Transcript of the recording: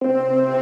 Música